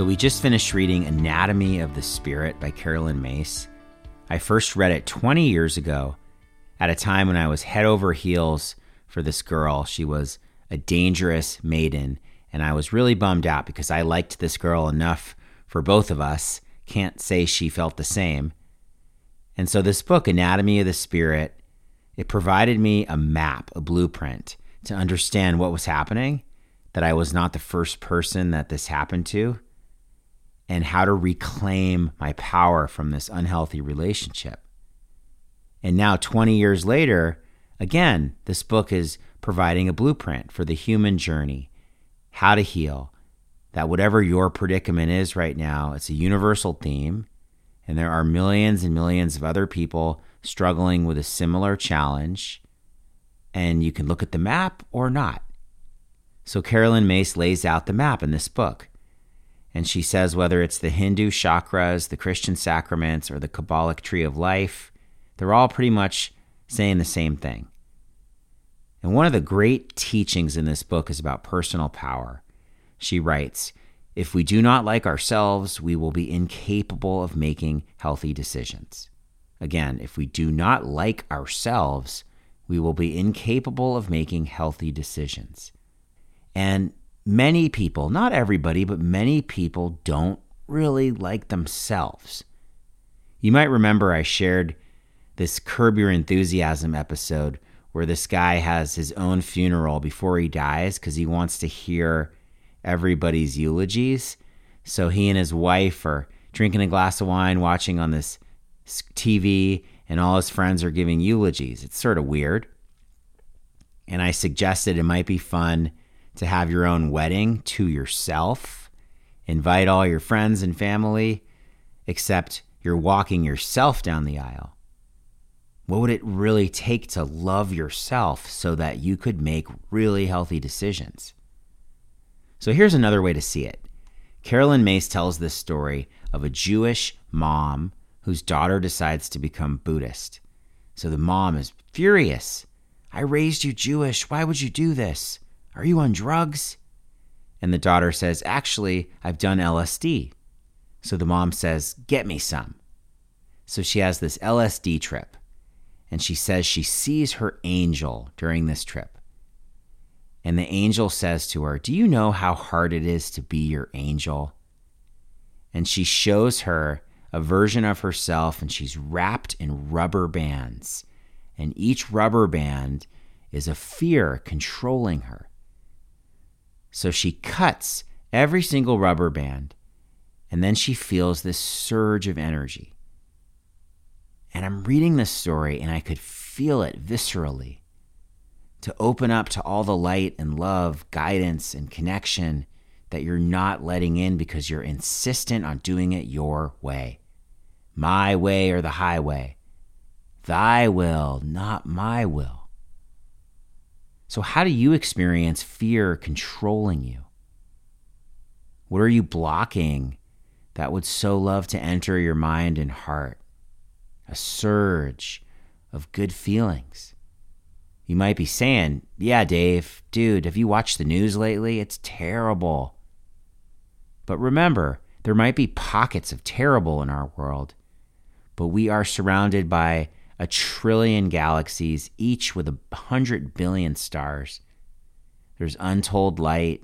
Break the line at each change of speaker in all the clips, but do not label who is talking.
So, we just finished reading Anatomy of the Spirit by Carolyn Myss. I first read it 20 years ago at a time when I was head over heels for this girl. She was a dangerous maiden, and I was really bummed out because I liked this girl enough for both of us. Can't say she felt the same. And so, this book, Anatomy of the Spirit, it provided me a map, a blueprint to understand what was happening that I was not the first person that this happened to, and how to reclaim my power from this unhealthy relationship. And now, 20 years later, again, this book is providing a blueprint for the human journey, how to heal. That whatever your predicament is right now, it's a universal theme, and there are millions and millions of other people struggling with a similar challenge. And you can look at the map or not. So Carolyn Myss lays out the map in this book. And she says whether it's the Hindu chakras, the Christian sacraments, or the Kabbalic tree of life, they're all pretty much saying the same thing. And one of the great teachings in this book is about personal power. She writes If we do not like ourselves, we will be incapable of making healthy decisions. Again, if we do not like ourselves, we will be incapable of making healthy decisions. And many people, not everybody, but many people don't really like themselves. You might remember I shared this Curb Your Enthusiasm episode where this guy has his own funeral before he dies because he wants to hear everybody's eulogies. So he and his wife are drinking a glass of wine, watching on this TV, and all his friends are giving eulogies. It's sort of weird. And I suggested it might be fun to have your own wedding to yourself. Invite all your friends and family, except you're walking yourself down the aisle. What would it really take to love yourself so that you could make really healthy decisions? So here's another way to see it. Carolyn Myss tells this story of a Jewish mom whose daughter decides to become Buddhist. So the mom is furious. I raised you Jewish. Why would you do this? Are you on drugs? And the daughter says, Actually, I've done LSD. So the mom says, Get me some. So she has this LSD trip. And she says she sees her angel during this trip. And the angel says to her, Do you know how hard it is to be your angel? And she shows her a version of herself, and she's wrapped in rubber bands. And each rubber band is a fear controlling her. So she cuts every single rubber band, and then she feels this surge of energy. And I'm reading this story, and I could feel it viscerally to open up to all the light and love, guidance, and connection that you're not letting in because you're insistent on doing it your way. My way or the highway. Thy will, not my will. So, how do you experience fear controlling you? What are you blocking that would so love to enter your mind and heart? A surge of good feelings. You might be saying, Yeah, Dave, dude, have you watched the news lately? It's terrible. But remember, there might be pockets of terrible in our world, but we are surrounded by a trillion galaxies, each with a hundred billion stars. There's untold light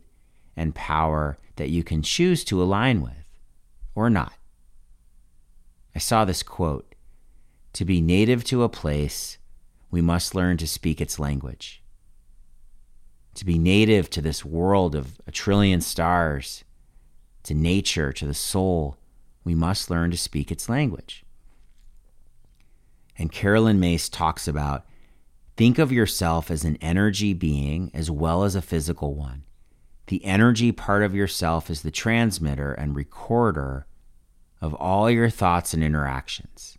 and power that you can choose to align with or not. I saw this quote To be native to a place, we must learn to speak its language. To be native to this world of a trillion stars, to nature, to the soul, we must learn to speak its language. And Carolyn Myss talks about think of yourself as an energy being as well as a physical one. The energy part of yourself is the transmitter and recorder of all your thoughts and interactions.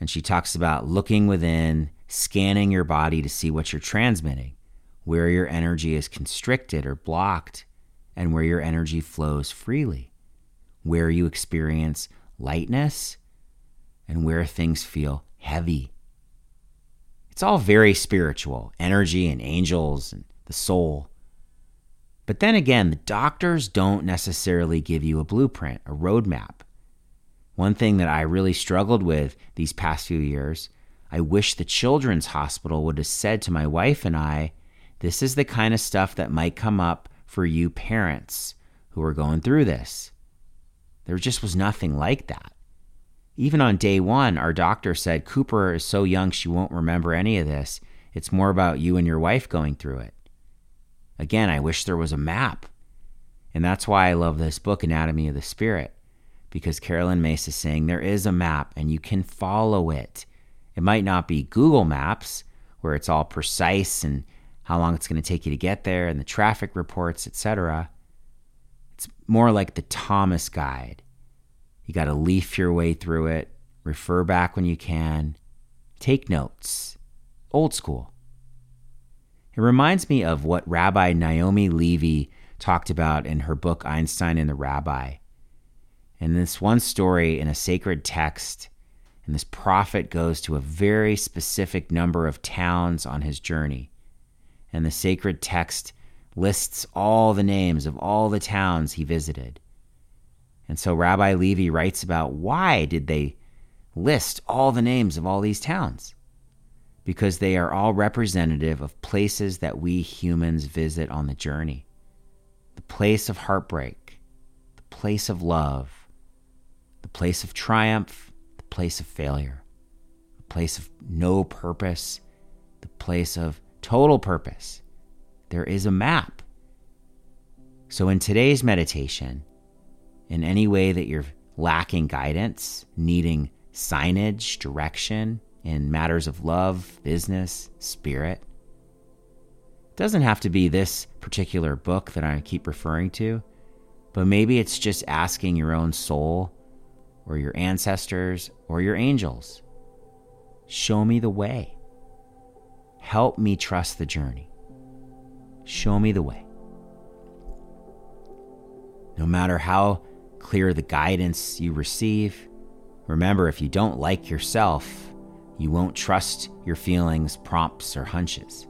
And she talks about looking within, scanning your body to see what you're transmitting, where your energy is constricted or blocked, and where your energy flows freely, where you experience lightness and where things feel heavy. It's all very spiritual energy and angels and the soul. But then again, the doctors don't necessarily give you a blueprint, a roadmap. One thing that I really struggled with these past few years, I wish the children's hospital would have said to my wife and I, this is the kind of stuff that might come up for you parents who are going through this. There just was nothing like that. Even on day one, our doctor said, Cooper is so young she won't remember any of this. It's more about you and your wife going through it. Again, I wish there was a map. And that's why I love this book, Anatomy of the Spirit, because Carolyn Myss is saying there is a map and you can follow it. It might not be Google Maps, where it's all precise and how long it's going to take you to get there and the traffic reports, etc. It's more like the Thomas Guide. You got to leaf your way through it, refer back when you can, take notes. Old school. It reminds me of what Rabbi Naomi Levy talked about in her book Einstein and the Rabbi. And this one story in a sacred text, and this prophet goes to a very specific number of towns on his journey. And the sacred text lists all the names of all the towns he visited. And so Rabbi Levy writes about why did they list all the names of all these towns? because they are all representative of places that we humans visit on the journey the place of heartbreak, the place of love, the place of triumph, the place of failure, the place of no purpose, the place of total purpose. There is a map. So, in today's meditation, in any way that you're lacking guidance, needing signage, direction, in matters of love, business, spirit. It doesn't have to be this particular book that I keep referring to, but maybe it's just asking your own soul or your ancestors or your angels show me the way. Help me trust the journey. Show me the way. No matter how clear the guidance you receive, remember if you don't like yourself, you won't trust your feelings, prompts, or hunches.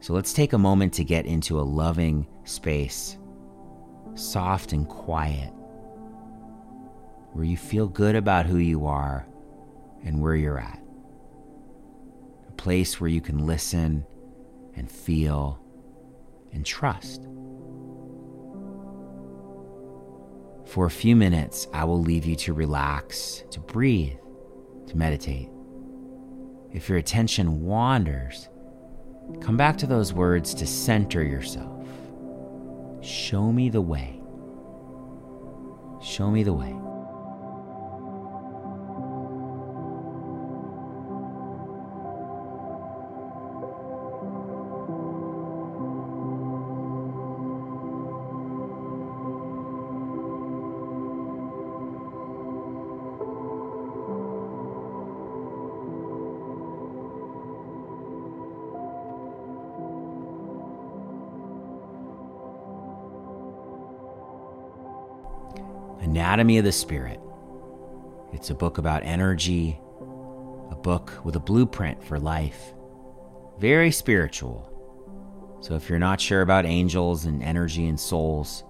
So let's take a moment to get into a loving space, soft and quiet, where you feel good about who you are and where you're at. A place where you can listen and feel and trust. For a few minutes, I will leave you to relax, to breathe, to meditate. If your attention wanders, come back to those words to center yourself. Show me the way. Show me the way. Anatomy of the Spirit. It's a book about energy, a book with a blueprint for life. Very spiritual. So if you're not sure about angels and energy and souls,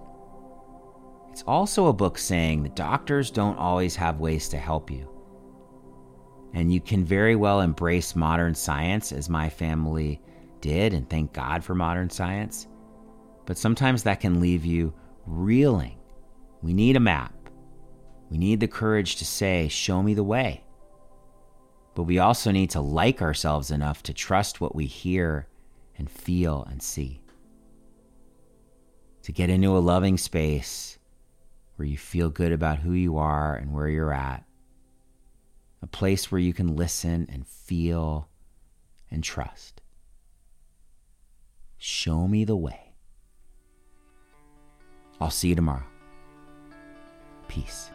it's also a book saying that doctors don't always have ways to help you. And you can very well embrace modern science, as my family did, and thank God for modern science. But sometimes that can leave you reeling we need a map. We need the courage to say, Show me the way. But we also need to like ourselves enough to trust what we hear and feel and see. To get into a loving space where you feel good about who you are and where you're at. A place where you can listen and feel and trust. Show me the way. I'll see you tomorrow. Peace.